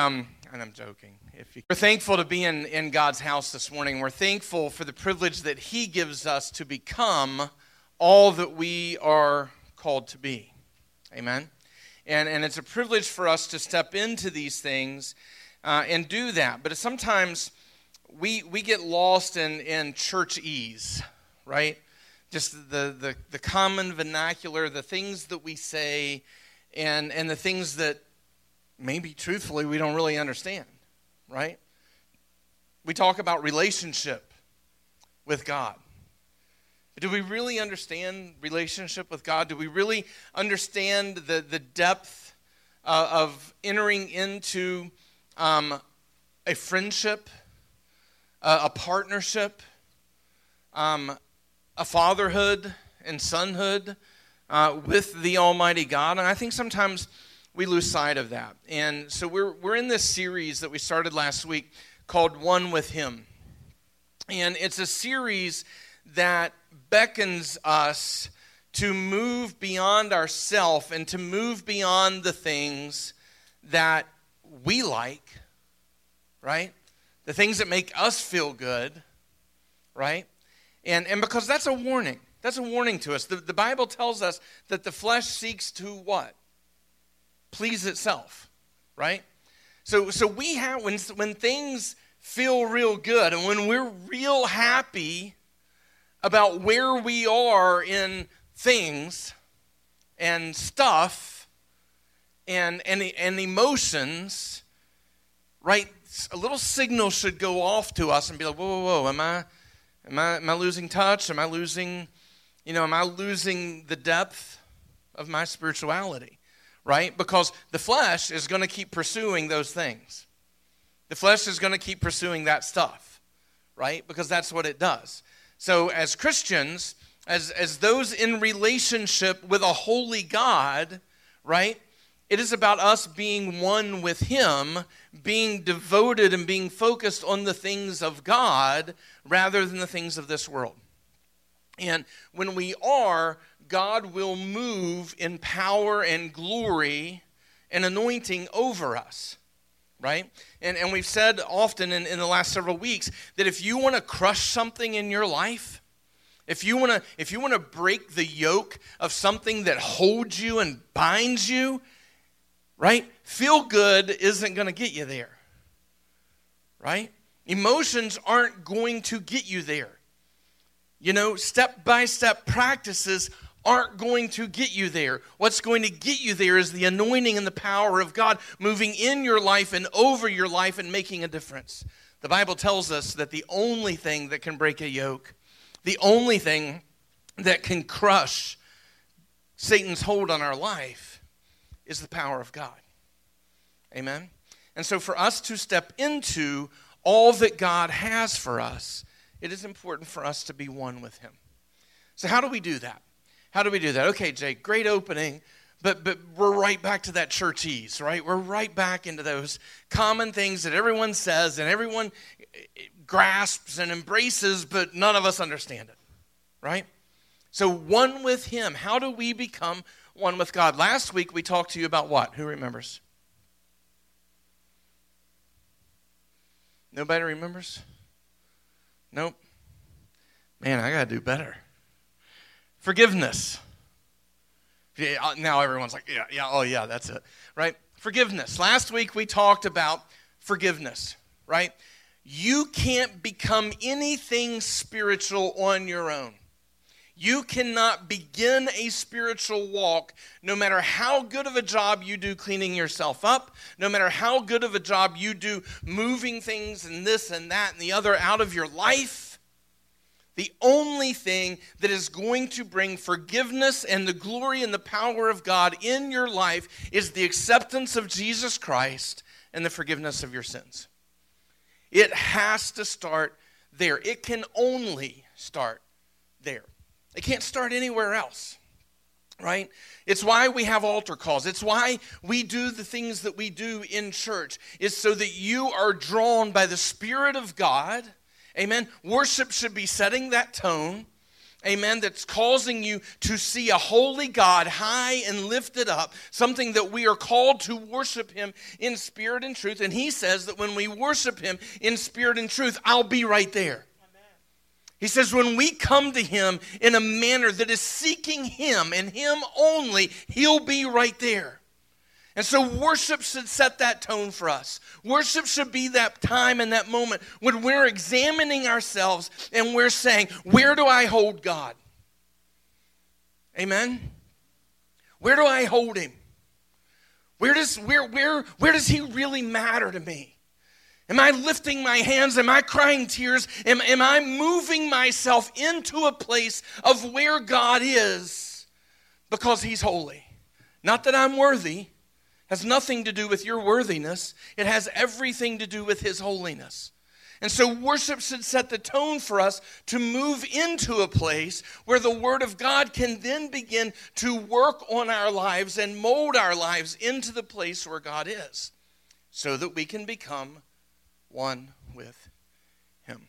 Um, and I'm joking. If you, we're thankful to be in, in God's house this morning. We're thankful for the privilege that He gives us to become all that we are called to be. Amen. And, and it's a privilege for us to step into these things uh, and do that. But sometimes we, we get lost in, in churchese, right? Just the, the, the common vernacular, the things that we say, and, and the things that maybe truthfully we don't really understand, right? We talk about relationship with God. But do we really understand relationship with God? Do we really understand the, the depth uh, of entering into um, a friendship, uh, a partnership, um, a fatherhood and sonhood uh, with the Almighty God? And I think sometimes we lose sight of that. And so we're, we're in this series that we started last week called One with Him. And it's a series that beckons us to move beyond ourself and to move beyond the things that we like, right? The things that make us feel good, right? And, and because that's a warning. That's a warning to us. The, the Bible tells us that the flesh seeks to what? Please itself, right? So, so we have, when, when things feel real good and when we're real happy about where we are in things and stuff and, and, and emotions, right? A little signal should go off to us and be like, whoa, whoa, whoa, am I, am I, am I losing touch? Am I losing, you know, am I losing the depth of my spirituality? Right? Because the flesh is going to keep pursuing those things. The flesh is going to keep pursuing that stuff, right? Because that's what it does. So, as Christians, as, as those in relationship with a holy God, right? It is about us being one with Him, being devoted and being focused on the things of God rather than the things of this world. And when we are, God will move in power and glory and anointing over us, right? And, and we've said often in, in the last several weeks that if you want to crush something in your life, if you want to if you want to break the yoke of something that holds you and binds you, right? Feel good isn't going to get you there. Right? Emotions aren't going to get you there. You know, step by step practices aren't going to get you there. What's going to get you there is the anointing and the power of God moving in your life and over your life and making a difference. The Bible tells us that the only thing that can break a yoke, the only thing that can crush Satan's hold on our life is the power of God. Amen? And so, for us to step into all that God has for us, it is important for us to be one with Him. So, how do we do that? How do we do that? Okay, Jake, great opening, but but we're right back to that churchese, right? We're right back into those common things that everyone says and everyone eh, eh, grasps and embraces, but none of us understand it, right? So one with Him. How do we become one with God? Last week we talked to you about what? Who remembers? Nobody remembers? Nope. Man, I got to do better. Forgiveness. Yeah, now everyone's like, yeah, yeah, oh yeah, that's it, right? Forgiveness. Last week we talked about forgiveness, right? You can't become anything spiritual on your own. You cannot begin a spiritual walk no matter how good of a job you do cleaning yourself up, no matter how good of a job you do moving things and this and that and the other out of your life the only thing that is going to bring forgiveness and the glory and the power of God in your life is the acceptance of Jesus Christ and the forgiveness of your sins. It has to start there. It can only start there. It can't start anywhere else, right? It's why we have altar calls. It's why we do the things that we do in church, is so that you are drawn by the Spirit of God Amen. Worship should be setting that tone. amen, that's causing you to see a holy God high and lifted up, something that we are called to worship Him in spirit and truth. And He says that when we worship Him in spirit and truth, I'll be right there. He says, when we come to Him in a manner that is seeking Him and Him only, He'll be right there. And so, worship should set that tone for us. Worship should be that time and that moment when we're examining ourselves and we're saying, Where do I hold God? Amen? Where do I hold Him? Where does, where, where, where does He really matter to me? Am I lifting my hands? Am I crying tears? Am, am I moving myself into a place of where God is because He's holy? Not that I'm worthy has nothing to do with your worthiness, it has everything to do with His holiness. And so, worship should set the tone for us to move into a place where the Word of God can then begin to work on our lives and mold our lives into the place where God is, so that we can become one with Him.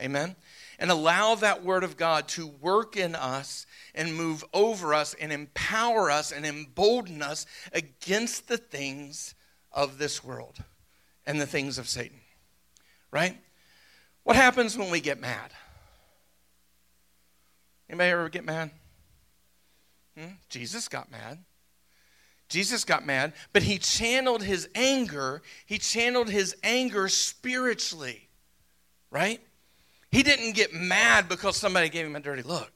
Amen? And allow that Word of God to work in us and move over us and empower us and embolden us against the things of this world and the things of Satan. Right? What happens when we get mad? Anybody ever get mad? Hmm? Jesus got mad. Jesus got mad, but he channeled his anger, he channeled his anger spiritually. Right? He didn't get mad because somebody gave him a dirty look.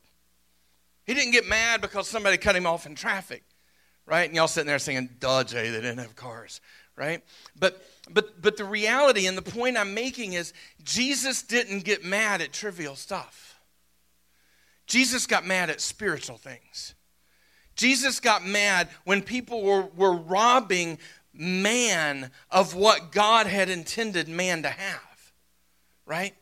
He didn't get mad because somebody cut him off in traffic, right? And y'all sitting there singing, Jay, they didn't have cars, right? But, but, but the reality and the point I'm making is Jesus didn't get mad at trivial stuff. Jesus got mad at spiritual things. Jesus got mad when people were, were robbing man of what God had intended man to have, right?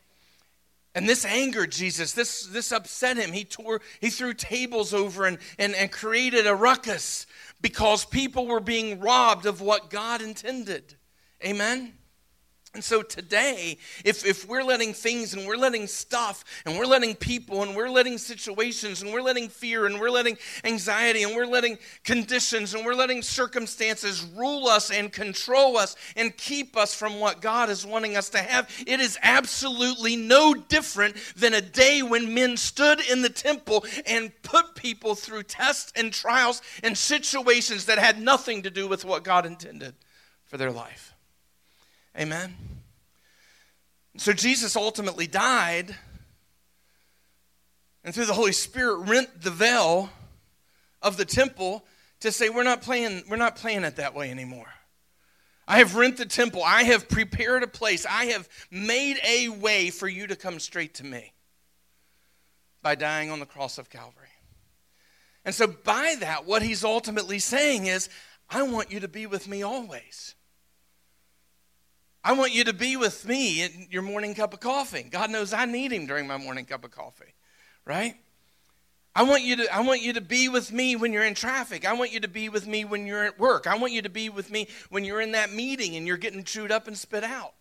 And this angered Jesus. This, this upset him. He tore, he threw tables over and, and, and created a ruckus because people were being robbed of what God intended. Amen? And so today, if, if we're letting things and we're letting stuff and we're letting people and we're letting situations and we're letting fear and we're letting anxiety and we're letting conditions and we're letting circumstances rule us and control us and keep us from what God is wanting us to have, it is absolutely no different than a day when men stood in the temple and put people through tests and trials and situations that had nothing to do with what God intended for their life. Amen. So Jesus ultimately died and through the Holy Spirit rent the veil of the temple to say we're not playing we're not playing it that way anymore. I have rent the temple. I have prepared a place. I have made a way for you to come straight to me by dying on the cross of Calvary. And so by that what he's ultimately saying is I want you to be with me always. I want you to be with me in your morning cup of coffee. God knows I need him during my morning cup of coffee, right? I want you to I want you to be with me when you're in traffic. I want you to be with me when you're at work. I want you to be with me when you're in that meeting and you're getting chewed up and spit out.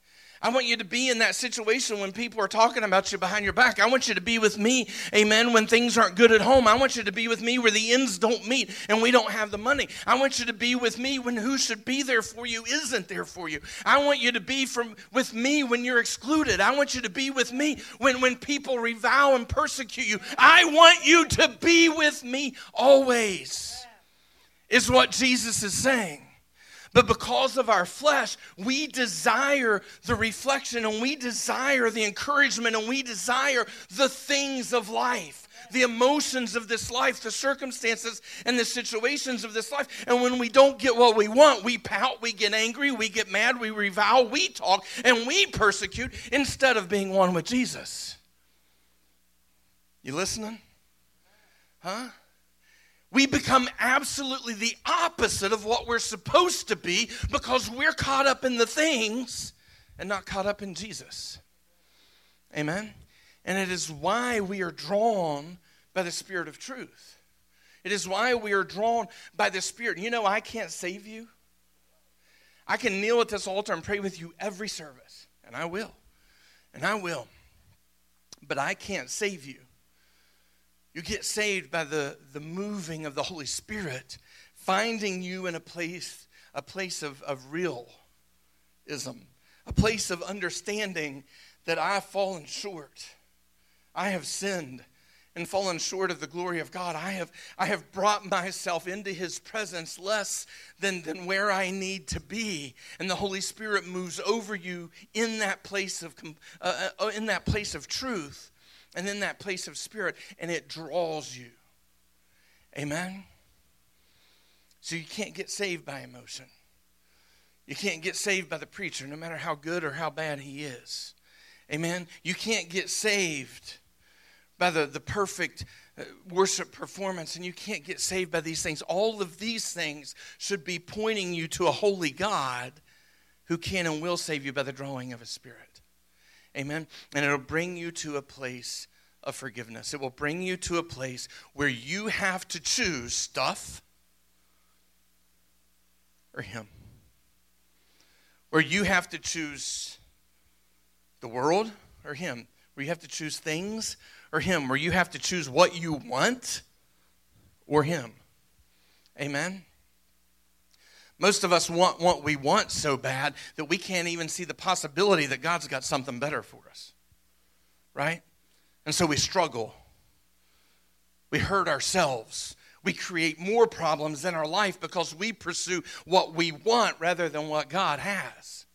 I want you to be in that situation when people are talking about you behind your back. I want you to be with me, amen, when things aren't good at home. I want you to be with me where the ends don't meet and we don't have the money. I want you to be with me when who should be there for you isn't there for you. I want you to be from with me when you're excluded. I want you to be with me when, when people revile and persecute you. I want you to be with me always, is what Jesus is saying. But because of our flesh, we desire the reflection and we desire the encouragement and we desire the things of life, the emotions of this life, the circumstances and the situations of this life. And when we don't get what we want, we pout, we get angry, we get mad, we revile, we talk, and we persecute instead of being one with Jesus. You listening? Huh? We become absolutely the opposite of what we're supposed to be because we're caught up in the things and not caught up in Jesus. Amen? And it is why we are drawn by the Spirit of truth. It is why we are drawn by the Spirit. You know, I can't save you. I can kneel at this altar and pray with you every service, and I will. And I will. But I can't save you You get saved by the, the moving of the Holy Spirit, finding you in a place, a place of, of realism, a place of understanding that I've fallen short. I have sinned and fallen short of the glory of God. I have, I have brought myself into his presence less than, than where I need to be. And the Holy Spirit moves over you in that place of, uh, uh, in that place of truth and then that place of spirit, and it draws you. Amen? So you can't get saved by emotion. You can't get saved by the preacher, no matter how good or how bad he is. Amen? You can't get saved by the, the perfect uh, worship performance, and you can't get saved by these things. All of these things should be pointing you to a holy God who can and will save you by the drawing of his spirit. Amen. And it'll bring you to a place of forgiveness. It will bring you to a place where you have to choose stuff or Him. Where you have to choose the world or Him. Where you have to choose things or Him. Where you have to choose what you want or Him. Amen. Most of us want what we want so bad that we can't even see the possibility that God's got something better for us. Right? And so we struggle. We hurt ourselves. We create more problems in our life because we pursue what we want rather than what God has.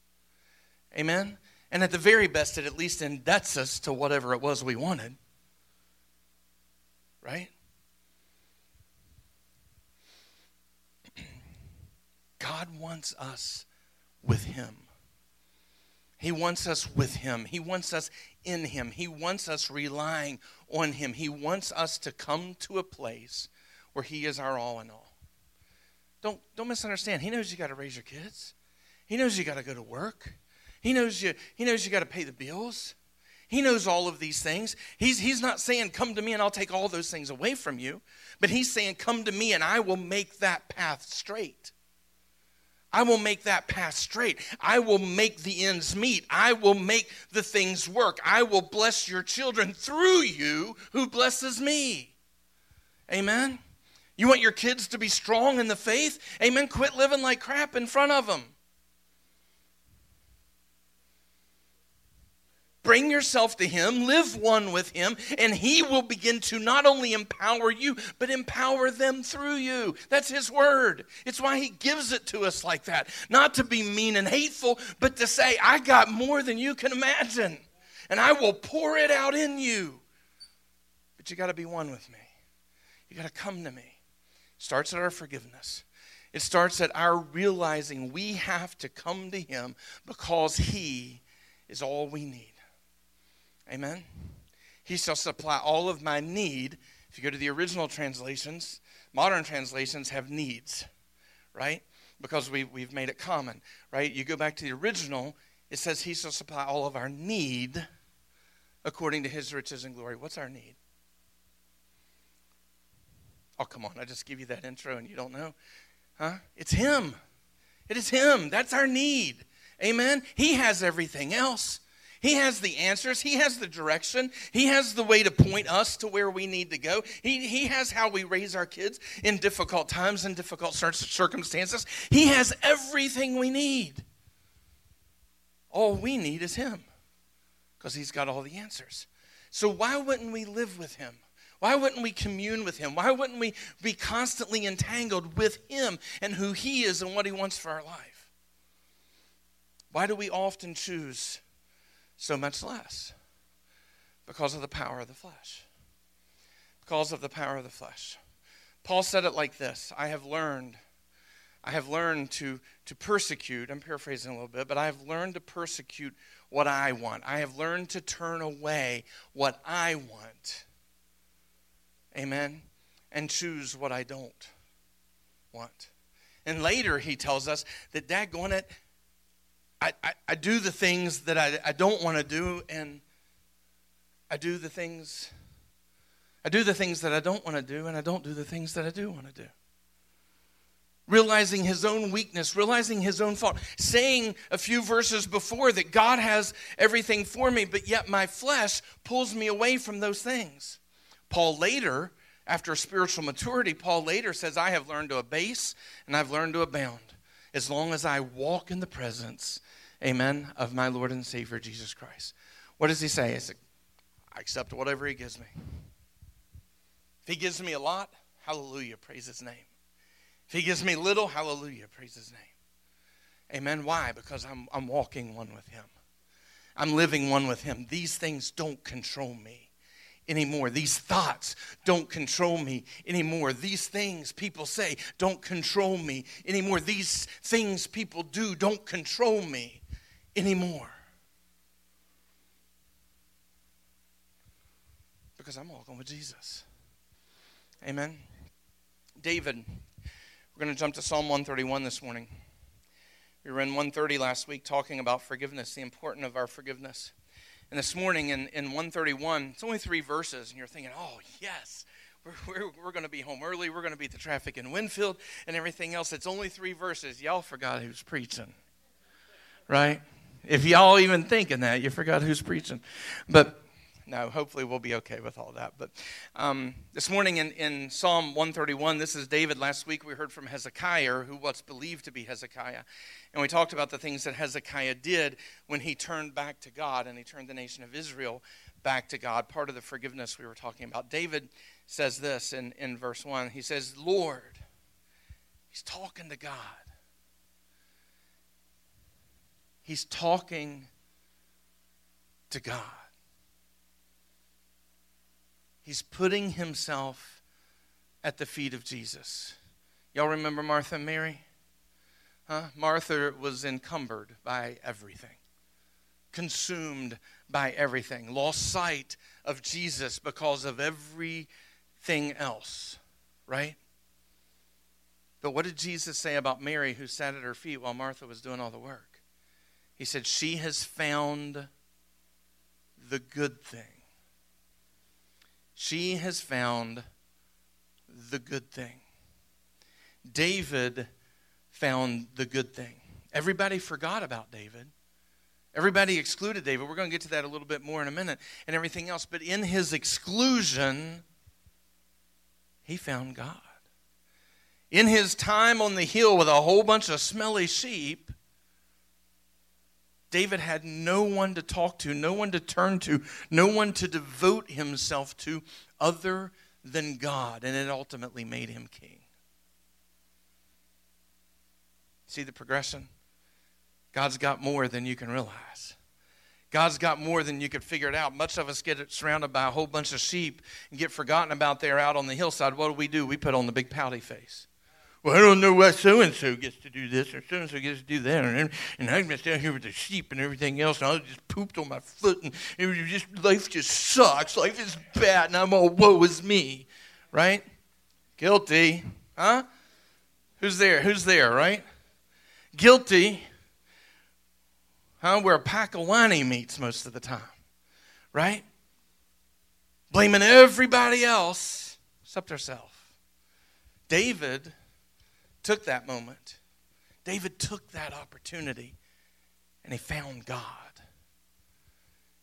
Amen? And at the very best, it at least indebts us to whatever it was we wanted. Right? God wants us with Him. He wants us with Him. He wants us in Him. He wants us relying on Him. He wants us to come to a place where He is our all in all. Don't, don't misunderstand. He knows you got to raise your kids, He knows you got to go to work, He knows you, he knows you got to pay the bills. He knows all of these things. He's, he's not saying, Come to me and I'll take all those things away from you. But he's saying, Come to me and I will make that path straight. I will make that path straight. I will make the ends meet. I will make the things work. I will bless your children through you who blesses me. Amen. You want your kids to be strong in the faith? Amen. Quit living like crap in front of them. Bring yourself to Him, live one with Him, and He will begin to not only empower you, but empower them through you. That's His word. It's why He gives it to us like that. Not to be mean and hateful, but to say, I got more than you can imagine, and I will pour it out in you. But you got to be one with me. You got to come to me. It starts at our forgiveness. It starts at our realizing we have to come to Him because He is all we need. Amen. He shall supply all of my need. If you go to the original translations, modern translations have needs, right? Because we, we've made it common, right? You go back to the original, it says, He shall supply all of our need according to His riches and glory. What's our need? Oh, come on. I just give you that intro and you don't know. Huh? It's Him. It is Him. That's our need. Amen. He has everything else. He has the answers. He has the direction. He has the way to point us to where we need to go. He, he has how we raise our kids in difficult times and difficult circumstances. He has everything we need. All we need is Him because He's got all the answers. So, why wouldn't we live with Him? Why wouldn't we commune with Him? Why wouldn't we be constantly entangled with Him and who He is and what He wants for our life? Why do we often choose so much less because of the power of the flesh. Because of the power of the flesh. Paul said it like this I have learned. I have learned to, to persecute, I'm paraphrasing a little bit, but I have learned to persecute what I want. I have learned to turn away what I want. Amen? And choose what I don't want. And later he tells us that, daggone it, I, I, I do the things that I, I don't want to do, and I do the things I do the things that I don't want to do, and I don't do the things that I do want to do. Realizing his own weakness, realizing his own fault, saying a few verses before that God has everything for me, but yet my flesh pulls me away from those things. Paul later, after spiritual maturity, Paul later says, I have learned to abase and I've learned to abound as long as I walk in the presence, amen, of my Lord and Savior Jesus Christ. What does he say? I accept whatever he gives me. If he gives me a lot, hallelujah, praise his name. If he gives me little, hallelujah, praise his name. Amen. Why? Because I'm, I'm walking one with him. I'm living one with him. These things don't control me anymore. These thoughts don't control me anymore. These things people say don't control me anymore. These things people do don't control me anymore. Because I'm walking with Jesus. Amen. David, we're going to jump to Psalm 131 this morning. We were in 130 last week talking about forgiveness, the importance of our forgiveness. And this morning in, in 131, it's only three verses, and you're thinking, oh, yes, we're, we're, we're going to be home early. We're going to beat the traffic in Winfield and everything else. It's only three verses. Y'all forgot who's preaching, right? If y'all even thinking that, you forgot who's preaching. But no, hopefully we'll be okay with all that. But um, this morning in, in Psalm 131, this is David. Last week we heard from Hezekiah, who was believed to be Hezekiah. And we talked about the things that Hezekiah did when he turned back to God and he turned the nation of Israel back to God, part of the forgiveness we were talking about. David says this in, in verse 1. He says, Lord, he's talking to God. He's talking to God. He's putting himself at the feet of Jesus. Y'all remember Martha and Mary? Huh? Martha was encumbered by everything, consumed by everything, lost sight of Jesus because of everything else, right? But what did Jesus say about Mary who sat at her feet while Martha was doing all the work? He said, She has found the good thing. She has found the good thing. David found the good thing. Everybody forgot about David. Everybody excluded David. We're going to get to that a little bit more in a minute and everything else. But in his exclusion, he found God. In his time on the hill with a whole bunch of smelly sheep, David had no one to talk to, no one to turn to, no one to devote himself to other than God, and it ultimately made him king. See the progression? God's got more than you can realize. God's got more than you could figure it out. Much of us get surrounded by a whole bunch of sheep and get forgotten about there out on the hillside. What do we do? We put on the big pouty face well, I don't know why so and so gets to do this or so and so gets to do that. And, and I'm just down here with the sheep and everything else, and I just pooped on my foot, and it was just life just sucks. Life is bad, and I'm all woe is me, right? Guilty, huh? Who's there? Who's there, right? Guilty, huh? Where a pack of whiny meets most of the time, right? Blaming everybody else except ourselves. David took that moment. David took that opportunity and he found God.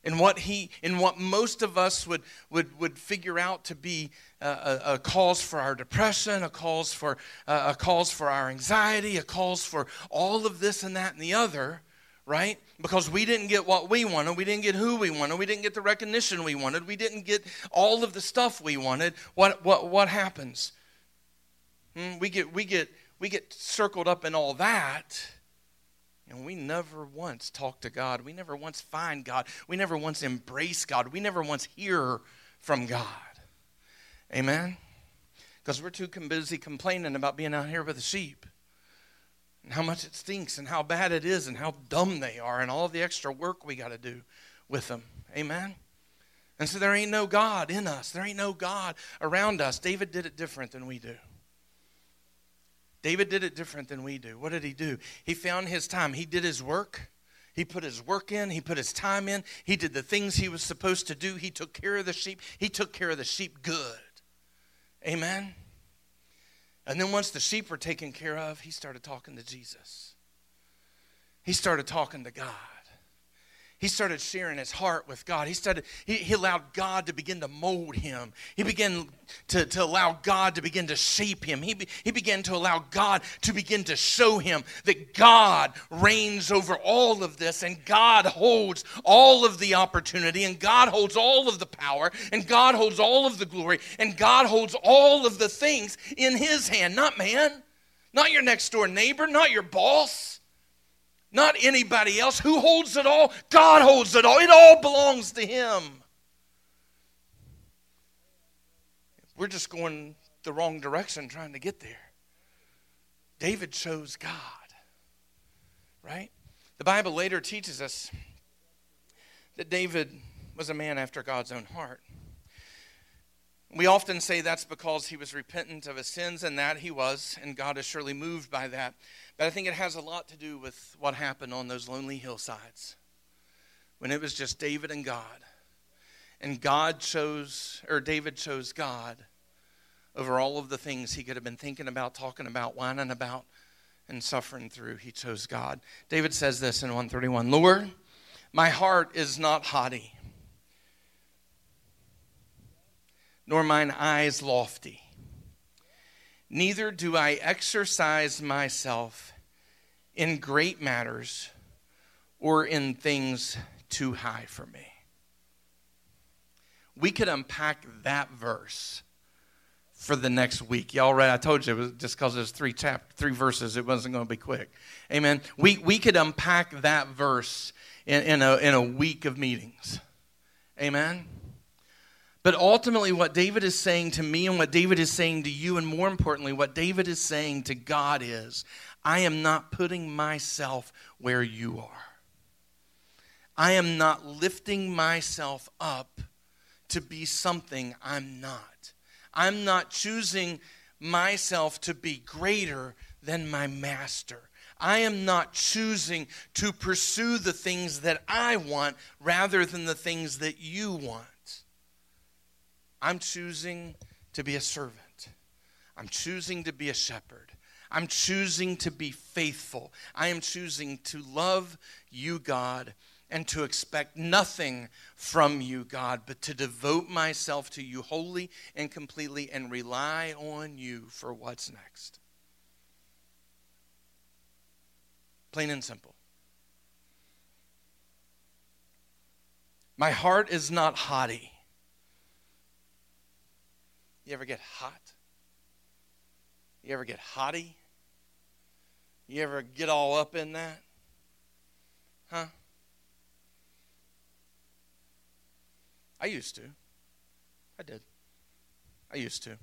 In what he, in what most of us would, would, would figure out to be a, a, a cause for our depression, a cause for, uh, a cause for our anxiety, a cause for all of this and that and the other, right? Because we didn't get what we wanted, we didn't get who we wanted, we didn't get the recognition we wanted, we didn't get all of the stuff we wanted. What, what, what happens? Hmm, we get, we get we get circled up in all that and we never once talk to God. We never once find God. We never once embrace God. We never once hear from God. Amen? Because we're too busy complaining about being out here with the sheep and how much it stinks and how bad it is and how dumb they are and all the extra work we got to do with them. Amen? And so there ain't no God in us, there ain't no God around us. David did it different than we do. David did it different than we do. What did he do? He found his time. He did his work. He put his work in. He put his time in. He did the things he was supposed to do. He took care of the sheep. He took care of the sheep good. Amen. And then once the sheep were taken care of, he started talking to Jesus. He started talking to God. He started sharing his heart with God. He started, he, he allowed God to begin to mold him. He began to, to allow God to begin to shape him. He, he began to allow God to begin to show him that God reigns over all of this and God holds all of the opportunity and God holds all of the power and God holds all of the glory and God holds all of the things in his hand, not man, not your next door neighbor, not your boss not anybody else. Who holds it all? God holds it all. It all belongs to Him. We're just going the wrong direction trying to get there. David chose God, right? The Bible later teaches us that David was a man after God's own heart. We often say that's because he was repentant of his sins, and that he was, and God is surely moved by that. But I think it has a lot to do with what happened on those lonely hillsides when it was just David and God. And God chose, or David chose God over all of the things he could have been thinking about, talking about, whining about, and suffering through. He chose God. David says this in 131 Lord, my heart is not haughty, nor mine eyes lofty neither do I exercise myself in great matters or in things too high for me. We could unpack that verse for the next week. Y'all ready? I told you it was just because there's three chap three verses, it wasn't going to be quick. Amen. We we could unpack that verse in, in a in a week of meetings. Amen. But ultimately, what David is saying to me and what David is saying to you, and more importantly, what David is saying to God is, I am not putting myself where you are. I am not lifting myself up to be something I'm not. I'm not choosing myself to be greater than my master. I am not choosing to pursue the things that I want rather than the things that you want. I'm choosing to be a servant. I'm choosing to be a shepherd. I'm choosing to be faithful. I am choosing to love you, God, and to expect nothing from you, God, but to devote myself to you wholly and completely and rely on you for what's next. Plain and simple. My heart is not haughty. You ever get hot? You ever get haughty? You ever get all up in that? Huh? I used to. I did. I used to.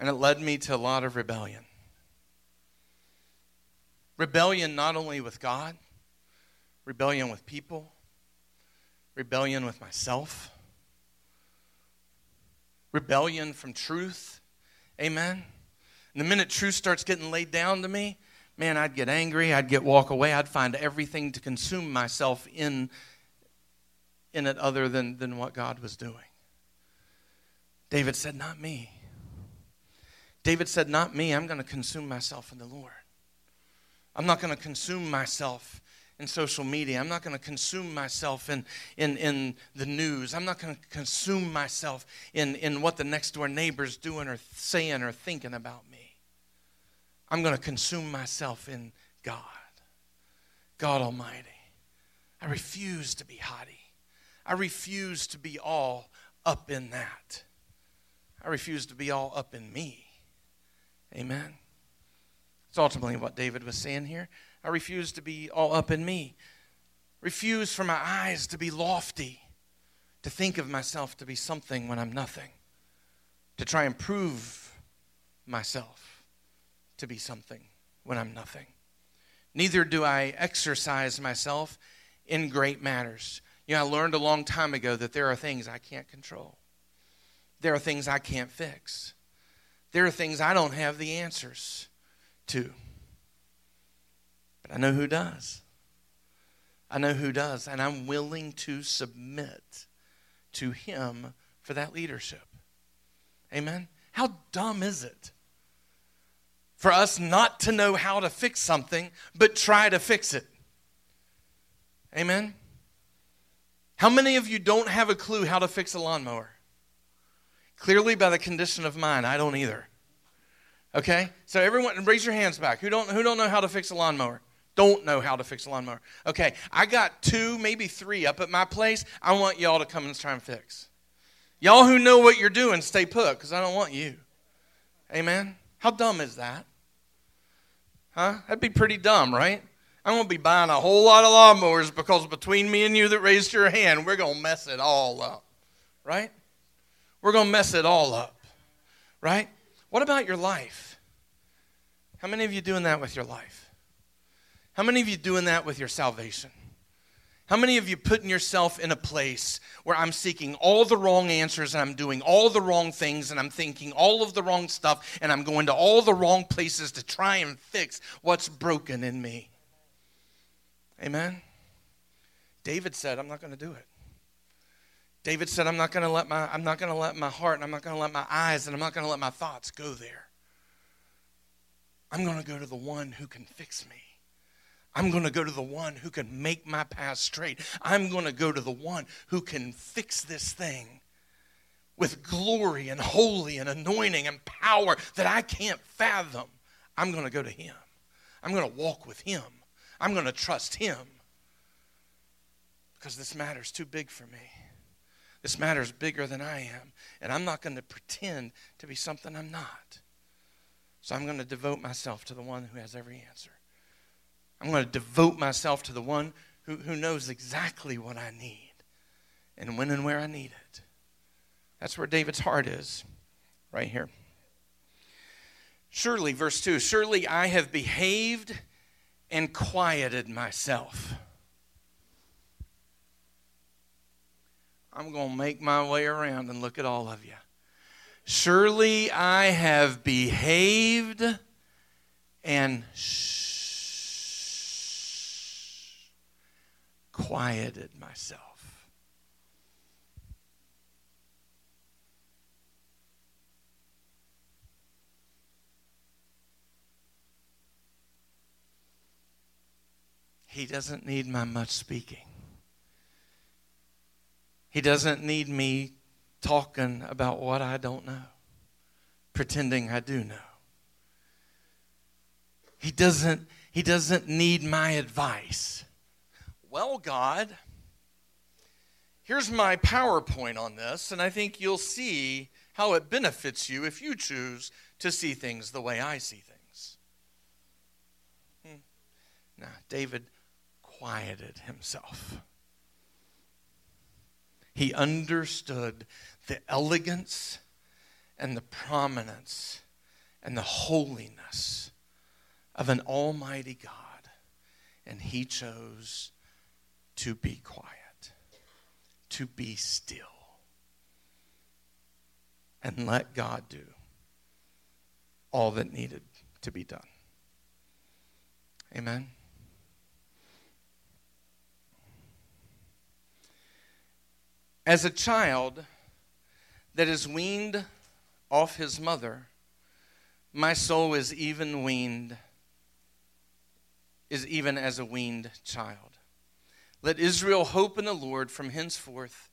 And it led me to a lot of rebellion. Rebellion not only with God, rebellion with people, rebellion with myself rebellion from truth. Amen. And the minute truth starts getting laid down to me, man, I'd get angry. I'd get walk away. I'd find everything to consume myself in, in it other than, than what God was doing. David said, Not me. David said, Not me. I'm going to consume myself in the Lord. I'm not going to consume myself in social media. I'm not going to consume myself in, in, in the news. I'm not going to consume myself in, in what the next door neighbor's doing or saying or thinking about me. I'm going to consume myself in God, God Almighty. I refuse to be haughty. I refuse to be all up in that. I refuse to be all up in me. Amen. It's ultimately what David was saying here. I refuse to be all up in me. Refuse for my eyes to be lofty, to think of myself to be something when I'm nothing, to try and prove myself to be something when I'm nothing. Neither do I exercise myself in great matters. You know, I learned a long time ago that there are things I can't control. There are things I can't fix. There are things I don't have the answers to. But I know who does. I know who does. And I'm willing to submit to him for that leadership. Amen? How dumb is it for us not to know how to fix something, but try to fix it? Amen? How many of you don't have a clue how to fix a lawnmower? Clearly, by the condition of mine, I don't either. Okay? So everyone raise your hands back. Who don't who don't know how to fix a lawnmower? Don't know how to fix a lawnmower. Okay, I got two, maybe three up at my place. I want y'all to come and try and fix. Y'all who know what you're doing, stay put, because I don't want you. Amen? How dumb is that? Huh? That'd be pretty dumb, right? I'm going to be buying a whole lot of lawnmowers because between me and you that raised your hand, we're going to mess it all up, right? We're going to mess it all up, right? What about your life? How many of you doing that with your life? How many of you doing that with your salvation? How many of you putting yourself in a place where I'm seeking all the wrong answers and I'm doing all the wrong things and I'm thinking all of the wrong stuff and I'm going to all the wrong places to try and fix what's broken in me? Amen. David said, I'm not going to do it. David said, I'm not going to let my I'm not going to let my heart and I'm not going to let my eyes and I'm not going to let my thoughts go there. I'm going to go to the one who can fix me. I'm going to go to the one who can make my path straight. I'm going to go to the one who can fix this thing with glory and holy and anointing and power that I can't fathom. I'm going to go to him. I'm going to walk with him. I'm going to trust him because this matter's too big for me. This matter's bigger than I am, and I'm not going to pretend to be something I'm not. So I'm going to devote myself to the one who has every answer. I'm going to devote myself to the one who, who knows exactly what I need and when and where I need it. That's where David's heart is, right here. Surely, verse 2 Surely I have behaved and quieted myself. I'm going to make my way around and look at all of you. Surely I have behaved and shh, quieted myself. He doesn't need my much speaking. He doesn't need me talking about what I don't know, pretending I do know. He doesn't, he doesn't need my advice. Well, God, here's my PowerPoint on this, and I think you'll see how it benefits you if you choose to see things the way I see things. Hmm. Now, David quieted himself. He understood the elegance and the prominence and the holiness of an almighty God. And he chose to be quiet, to be still, and let God do all that needed to be done. Amen. As a child that is weaned off his mother, my soul is even weaned, is even as a weaned child. Let Israel hope in the Lord from henceforth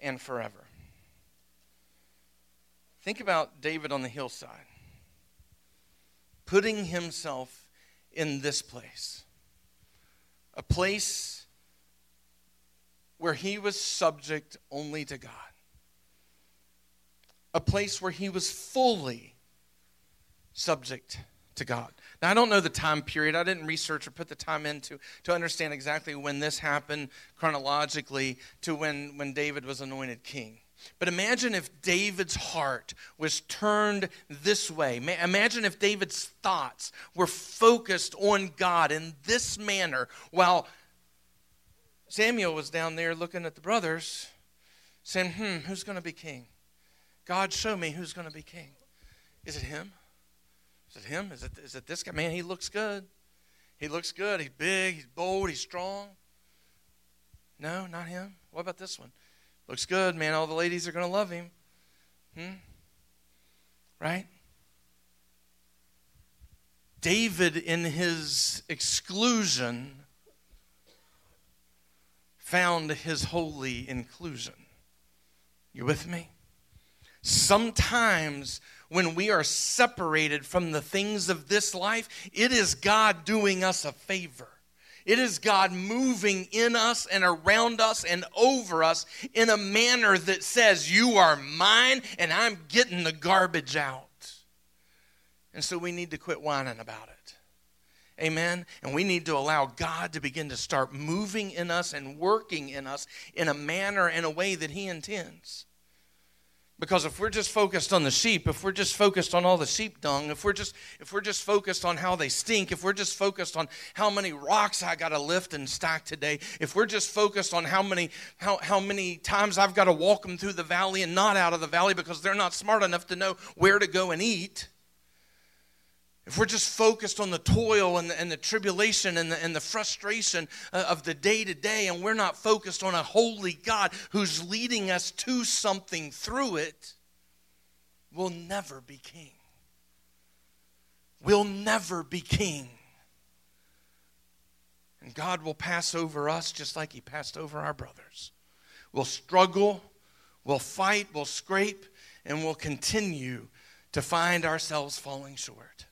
and forever. Think about David on the hillside, putting himself in this place, a place where he was subject only to God, a place where he was fully subject to God. Now, I don't know the time period. I didn't research or put the time into to understand exactly when this happened chronologically to when, when David was anointed king. But imagine if David's heart was turned this way. Imagine if David's thoughts were focused on God in this manner while Samuel was down there looking at the brothers, saying, Hmm, who's going to be king? God, show me who's going to be king. Is it him? Is it him? Is it, is it this guy? Man, he looks good. He looks good. He's big. He's bold. He's strong. No, not him. What about this one? Looks good, man. All the ladies are going to love him. Hmm? Right? David, in his exclusion, found his holy inclusion. You with me? Sometimes when we are separated from the things of this life, it is God doing us a favor. It is God moving in us and around us and over us in a manner that says, You are mine and I'm getting the garbage out. And so we need to quit whining about it. Amen. And we need to allow God to begin to start moving in us and working in us in a manner, and a way that He intends. Because if we're just focused on the sheep, if we're just focused on all the sheep dung, if we're just if we're just focused on how they stink, if we're just focused on how many rocks I got to lift and stack today, if we're just focused on how many how, how many times I've got to walk them through the valley and not out of the valley because they're not smart enough to know where to go and eat, if we're just focused on the toil and the, and the tribulation and the, and the frustration uh, of the day to day, and we're not focused on a holy God who's leading us to something through it, we'll never be king. We'll never be king. And God will pass over us just like He passed over our brothers. We'll struggle, we'll fight, we'll scrape, and we'll continue to find ourselves falling short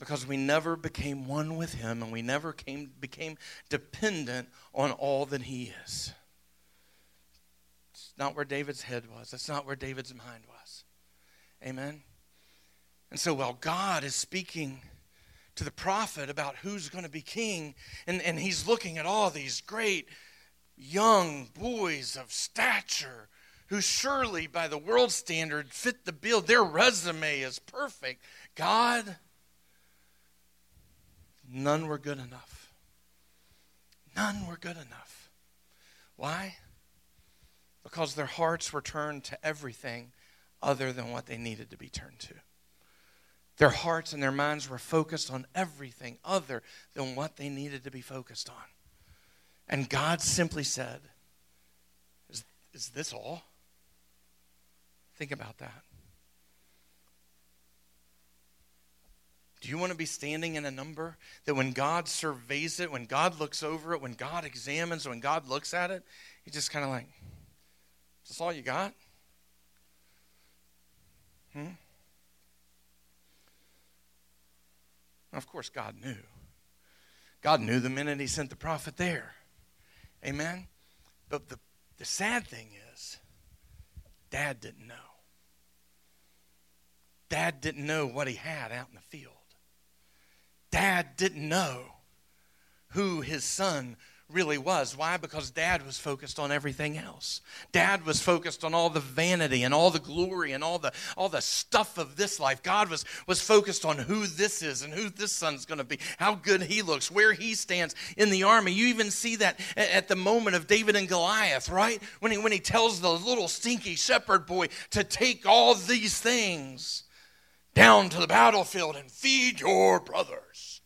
because we never became one with him and we never came, became dependent on all that he is. It's not where David's head was, that's not where David's mind was. Amen. And so while God is speaking to the prophet about who's going to be king, and, and he's looking at all these great young boys of stature who surely by the world standard fit the bill, their resume is perfect. God None were good enough. None were good enough. Why? Because their hearts were turned to everything other than what they needed to be turned to. Their hearts and their minds were focused on everything other than what they needed to be focused on. And God simply said, Is, is this all? Think about that. Do you want to be standing in a number that when God surveys it, when God looks over it, when God examines, when God looks at it, he's just kind of like, is this all you got? Hmm? Of course, God knew. God knew the minute he sent the prophet there. Amen? But the, the sad thing is, Dad didn't know. Dad didn't know what he had out in the field. Dad didn't know who his son really was. Why? Because dad was focused on everything else. Dad was focused on all the vanity and all the glory and all the all the stuff of this life. God was was focused on who this is and who this son's going to be, how good he looks, where he stands in the army. You even see that at the moment of David and Goliath, right? When he when he tells the little stinky shepherd boy to take all these things down to the battlefield and feed your brothers.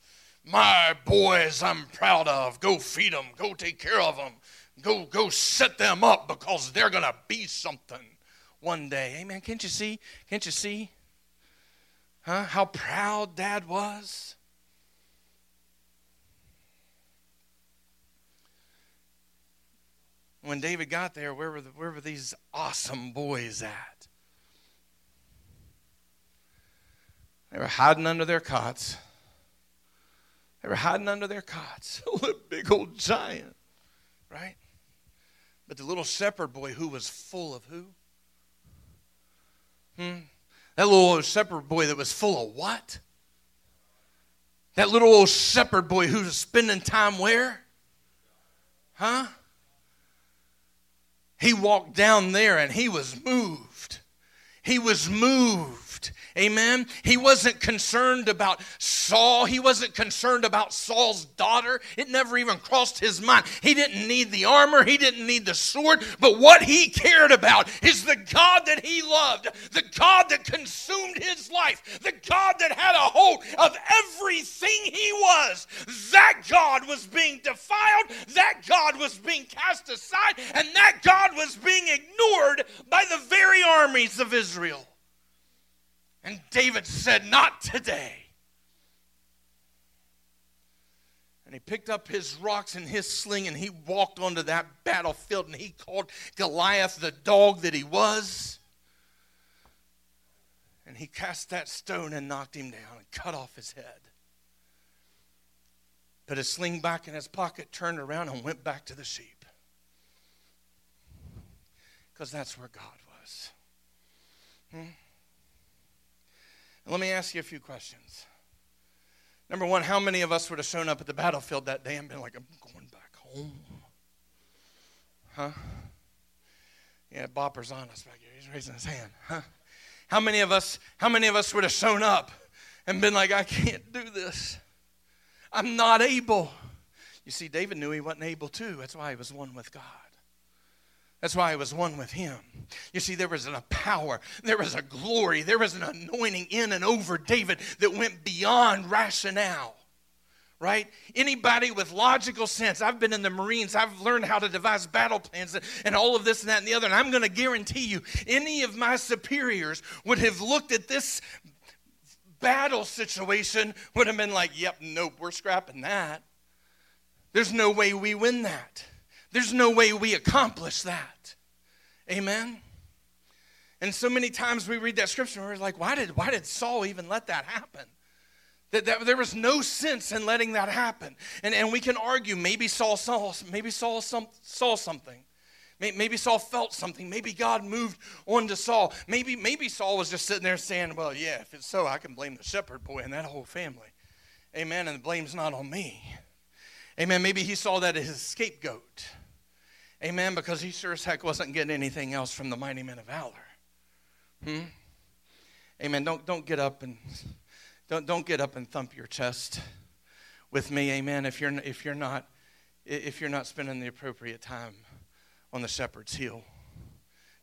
My boys I'm proud of. Go feed them. Go take care of them. Go, go set them up because they're going to be something one day. Amen. Can't you see? Can't you see? Huh? How proud dad was? When David got there, where were, the, where were these awesome boys at? They were hiding under their cots. They were hiding under their cots. Oh, a big old giant, right? But the little shepherd boy who was full of who? Hmm? That little old shepherd boy that was full of what? That little old shepherd boy who was spending time where? Huh? He walked down there and he was moved. He was moved Amen. He wasn't concerned about Saul. He wasn't concerned about Saul's daughter. It never even crossed his mind. He didn't need the armor. He didn't need the sword. But what he cared about is the God that he loved, the God that consumed his life, the God that had a hold of everything he was. That God was being defiled. That God was being cast aside. And that God was being ignored by the very armies of Israel. And David said, Not today. And he picked up his rocks and his sling and he walked onto that battlefield and he called Goliath the dog that he was. And he cast that stone and knocked him down and cut off his head. Put his sling back in his pocket, turned around, and went back to the sheep. Because that's where God was. Hmm? Let me ask you a few questions. Number one, how many of us would have shown up at the battlefield that day and been like, I'm going back home? Huh? Yeah, Bopper's on us back here. He's raising his hand. Huh? How many of us, how many of us would have shown up and been like, I can't do this? I'm not able. You see, David knew he wasn't able to. That's why he was one with God. That's why he was one with him. You see, there was a power, there was a glory, there was an anointing in and over David that went beyond rationale. Right? Anybody with logical sense. I've been in the Marines. I've learned how to devise battle plans and all of this and that and the other. And I'm going to guarantee you, any of my superiors would have looked at this battle situation, would have been like, yep, nope, we're scrapping that. There's no way we win that. There's no way we accomplish that. Amen. And so many times we read that scripture and we're like, why did, why did Saul even let that happen? That, that there was no sense in letting that happen. And, and we can argue maybe Saul saw, maybe Saul some, saw something. Maybe Saul felt something. Maybe God moved on to Saul. Maybe, maybe Saul was just sitting there saying, Well, yeah, if it's so, I can blame the shepherd boy and that whole family. Amen. And the blame's not on me. Amen. Maybe he saw that as his scapegoat. Amen. Because he sure as heck wasn't getting anything else from the mighty men of valor. Hmm? Amen. Don't, don't get up and don't, don't get up and thump your chest with me. Amen. If you're, if you're not if you're not spending the appropriate time on the shepherd's hill,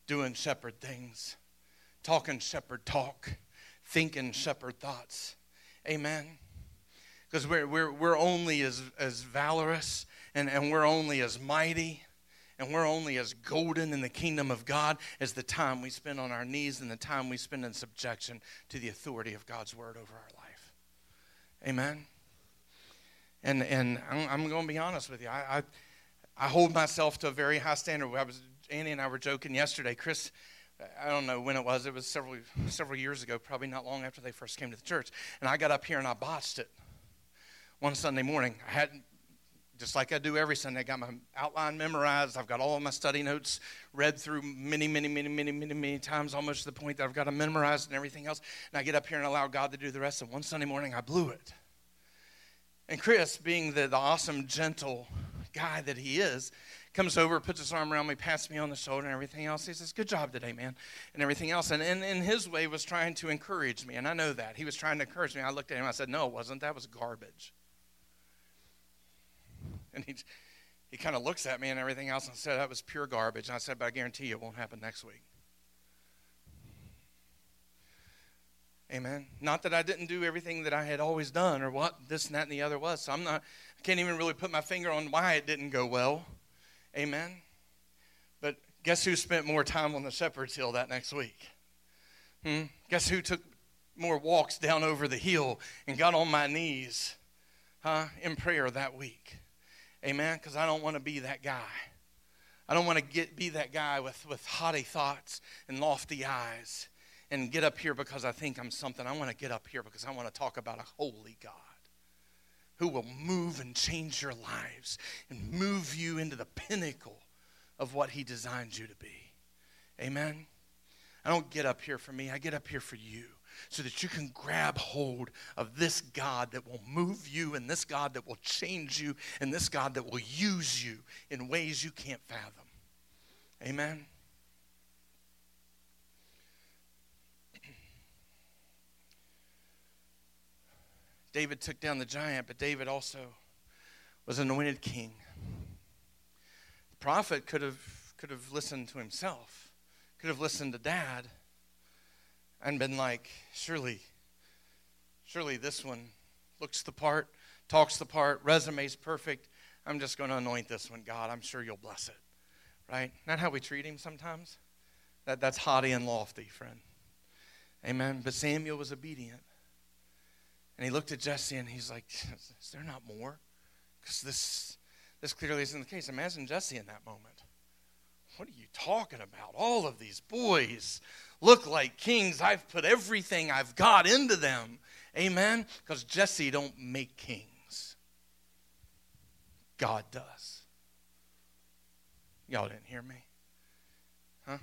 doing shepherd things, talking shepherd talk, thinking shepherd thoughts. Amen. Because we're, we're, we're only as, as valorous and, and we're only as mighty and we're only as golden in the kingdom of God as the time we spend on our knees and the time we spend in subjection to the authority of God's word over our life. Amen. And and I'm, I'm going to be honest with you. I, I, I hold myself to a very high standard. I was Annie and I were joking yesterday. Chris, I don't know when it was. It was several several years ago, probably not long after they first came to the church. And I got up here and I botched it one Sunday morning. I hadn't just like I do every Sunday. I got my outline memorized. I've got all of my study notes read through many, many, many, many, many, many times, almost to the point that I've got them memorized and everything else. And I get up here and allow God to do the rest. And one Sunday morning, I blew it. And Chris, being the, the awesome, gentle guy that he is, comes over, puts his arm around me, pats me on the shoulder and everything else. He says, Good job today, man, and everything else. And in his way was trying to encourage me. And I know that. He was trying to encourage me. I looked at him, I said, No, it wasn't. That was garbage. And he, he kind of looks at me and everything else and said, That was pure garbage. And I said, But I guarantee you it won't happen next week. Amen. Not that I didn't do everything that I had always done or what this and that and the other was. So I'm not, I can't even really put my finger on why it didn't go well. Amen. But guess who spent more time on the shepherd's hill that next week? Hmm? Guess who took more walks down over the hill and got on my knees huh, in prayer that week? Amen. Because I don't want to be that guy. I don't want to get be that guy with, with haughty thoughts and lofty eyes and get up here because I think I'm something. I want to get up here because I want to talk about a holy God who will move and change your lives and move you into the pinnacle of what he designed you to be. Amen. I don't get up here for me, I get up here for you so that you can grab hold of this God that will move you and this God that will change you and this God that will use you in ways you can't fathom. Amen. David took down the giant, but David also was anointed king. The prophet could have, could have listened to himself, could have listened to dad and been like, surely, surely this one looks the part, talks the part, resume's perfect. I'm just going to anoint this one, God. I'm sure you'll bless it. Right? Not how we treat him sometimes. That, that's haughty and lofty, friend. Amen. But Samuel was obedient. And he looked at Jesse and he's like, Is there not more Because this, this clearly isn't the case. Imagine Jesse in that moment. What are you talking about? All of these boys look like kings. I've put everything I've got into them. Amen? Because Jesse don't make kings. God does. Y'all didn't hear me? Huh?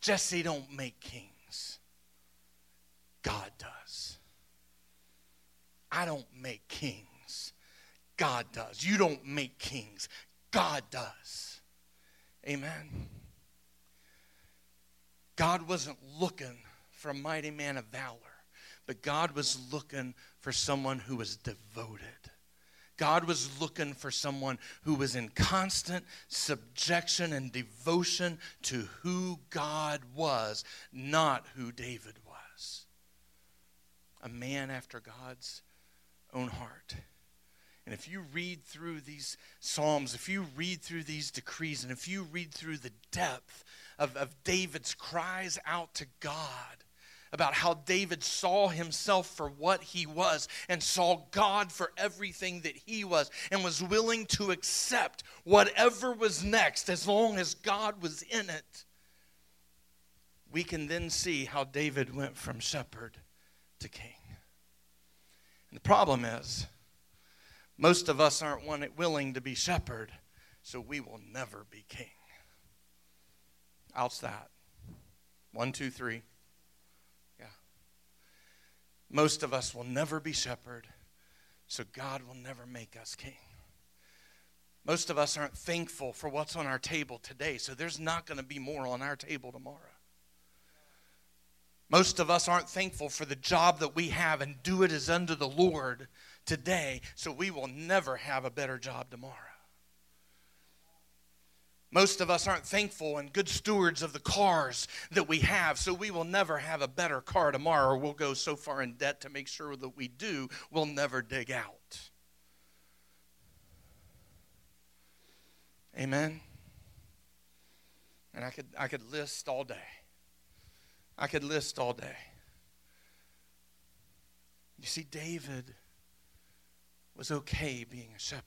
Jesse don't make kings. God does. I don't make kings. God does. You don't make kings. God does. Amen. God wasn't looking for a mighty man of valor, but God was looking for someone who was devoted. God was looking for someone who was in constant subjection and devotion to who God was, not who David was. A man after God's own heart. And if you read through these Psalms, if you read through these decrees, and if you read through the depth of, of David's cries out to God, about how David saw himself for what he was and saw God for everything that he was and was willing to accept whatever was next as long as God was in it. We can then see how David went from shepherd to king. And the problem is, most of us aren't willing to be shepherd, so we will never be king. How's that? One, two, three. Yeah. Most of us will never be shepherd, so God will never make us king. Most of us aren't thankful for what's on our table today, so there's not going to be more on our table tomorrow. Most of us aren't thankful for the job that we have and do it as unto the Lord today, so we will never have a better job tomorrow. Most of us aren't thankful and good stewards of the cars that we have, so we will never have a better car tomorrow, or we'll go so far in debt to make sure that we do, we'll never dig out. Amen. And I could I could list all day. I could list all day. You see, David was okay being a shepherd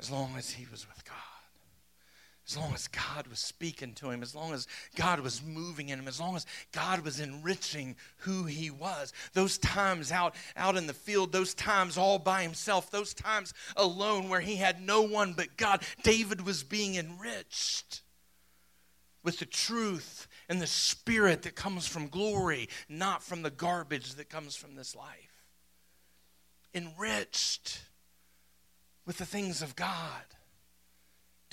as long as he was with God as long as God was speaking to him, as long as God was moving in him, as long as God was enriching who he was. Those times out, out in the field, those times all by himself, those times alone where he had no one but God, David was being enriched with the truth and the spirit that comes from glory, not from the garbage that comes from this life. Enriched with the things of God.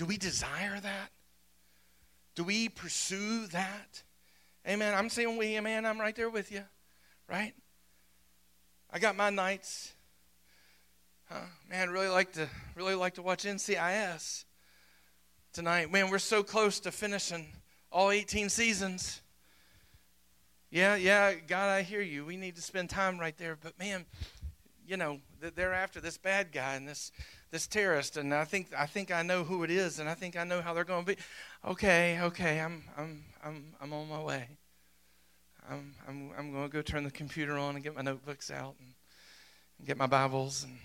Do we desire that? Do we pursue that? Amen. I'm saying we, amen. I'm right there with you, right? I got my nights. Huh? Man, really like to really like to watch NCIS tonight. Man, we're so close to finishing all 18 seasons. Yeah, yeah, God, I hear you. We need to spend time right there. But man, you know, they're after this bad guy and this this terrorist, and I think I think I know who it is, and I think I know how they're going to be. Okay, okay, I'm I'm I'm I'm on my way. I'm I'm I'm going to go turn the computer on and get my notebooks out and, and get my Bibles and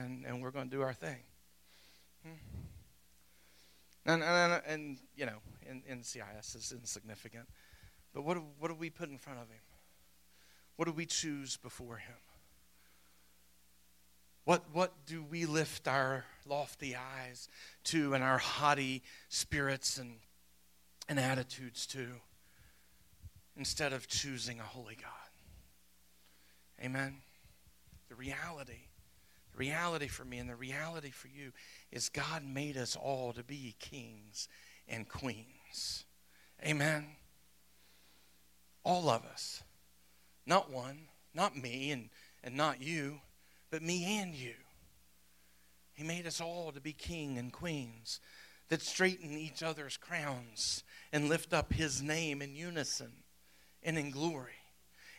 and and we're going to do our thing. Hmm. And, and, and you know, in, in CIS is insignificant, but what what do we put in front of him? What do we choose before him? What, what do we lift our lofty eyes to and our haughty spirits and, and attitudes to instead of choosing a holy God? Amen. The reality, the reality for me and the reality for you is God made us all to be kings and queens. Amen. All of us. Not one, not me and, and not you but me and you. He made us all to be king and queens that straighten each other's crowns and lift up his name in unison and in glory.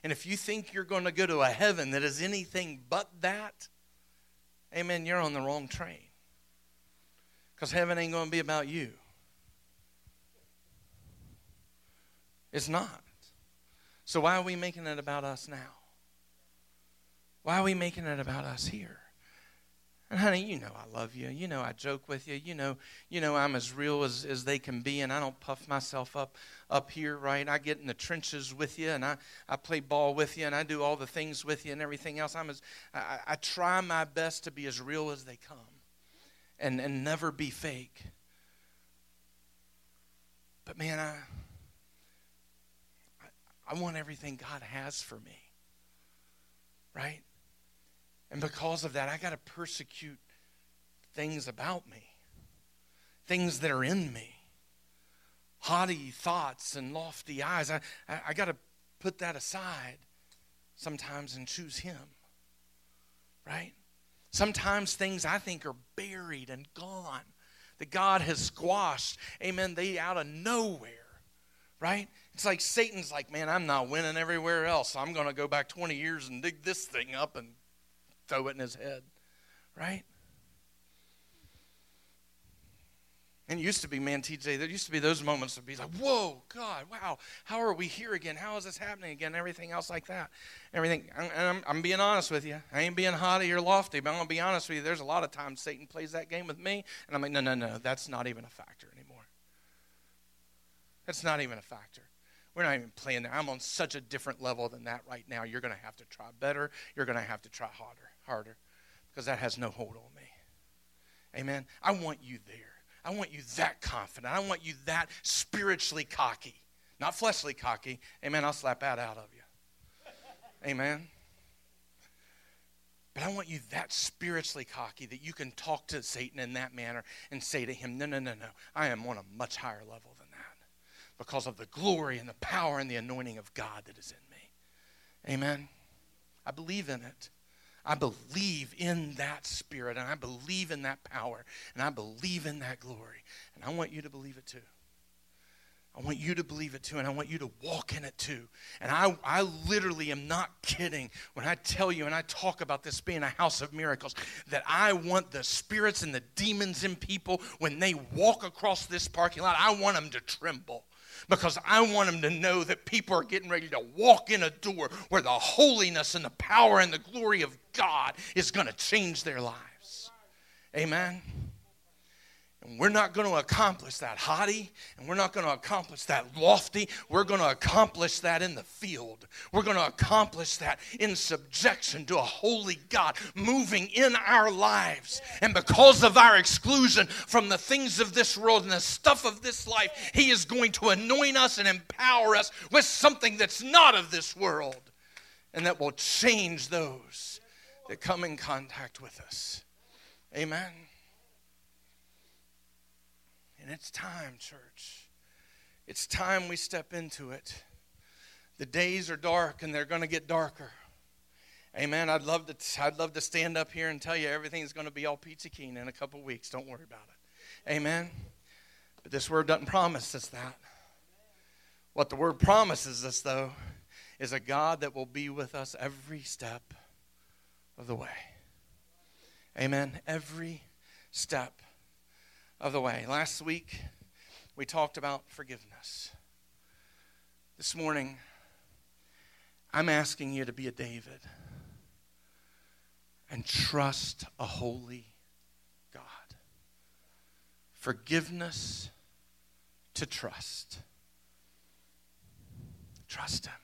And if you think you're going to go to a heaven that is anything but that, amen, you're on the wrong train. Because heaven ain't going to be about you. It's not. So why are we making it about us now? Why are we making it about us here? And honey, you know I love you. You know I joke with you. You know, you know I'm as real as, as they can be, and I don't puff myself up up here, right? I get in the trenches with you, and I, I play ball with you, and I do all the things with you and everything else. I'm as I, I try my best to be as real as they come, and and never be fake. But man, I I, I want everything God has for me, right? And because of that, I got to persecute things about me, things that are in me, haughty thoughts and lofty eyes. I, I, I got to put that aside sometimes and choose Him, right? Sometimes things I think are buried and gone that God has squashed, amen, they out of nowhere, right? It's like Satan's like, man, I'm not winning everywhere else. So I'm going to go back 20 years and dig this thing up and throw it in his head, right? And it used to be, man, TJ, there used to be those moments of be like, whoa, God, wow, how are we here again? How is this happening again? Everything else like that. Everything. And I'm, I'm being honest with you. I ain't being haughty or lofty, but I'm going to be honest with you. There's a lot of times Satan plays that game with me, and I'm like, no, no, no, that's not even a factor anymore. That's not even a factor. We're not even playing there. I'm on such a different level than that right now. You're going to have to try better. You're going to have to try harder harder because that has no hold on me. Amen. I want you there. I want you that confident. I want you that spiritually cocky, not fleshly cocky. Amen. I'll slap that out of you. Amen. But I want you that spiritually cocky that you can talk to Satan in that manner and say to him, No, no, no, no. I am on a much higher level than that because of the glory and the power and the anointing of God that is in me. Amen. I believe in it. I believe in that spirit and I believe in that power and I believe in that glory. And I want you to believe it too. I want you to believe it too, and I want you to walk in it too. And I, I literally am not kidding when I tell you and I talk about this being a house of miracles, that I want the spirits and the demons in people, when they walk across this parking lot, I want them to tremble because I want them to know that people are getting ready to walk in a door where the holiness and the power and the glory of God is going to change their lives. Amen. And we're not going to accomplish that haughty, and we're not going to accomplish that lofty. We're going to accomplish that in the field. We're going to accomplish that in subjection to a holy God moving in our lives. And because of our exclusion from the things of this world and the stuff of this life, He is going to anoint us and empower us with something that's not of this world and that will change those that come in contact with us. Amen. And it's time, church. It's time we step into it. The days are dark and they're going to get darker. Amen. I'd love to I'd love to stand up here and tell you everything's going to be all peachy keen in a couple weeks. Don't worry about it. Amen. But this word doesn't promise us that. What the word promises us though is a God that will be with us every step of the way. Amen. Every step of the way. Last week, we talked about forgiveness. This morning, I'm asking you to be a David and trust a holy God. Forgiveness to trust. Trust Him.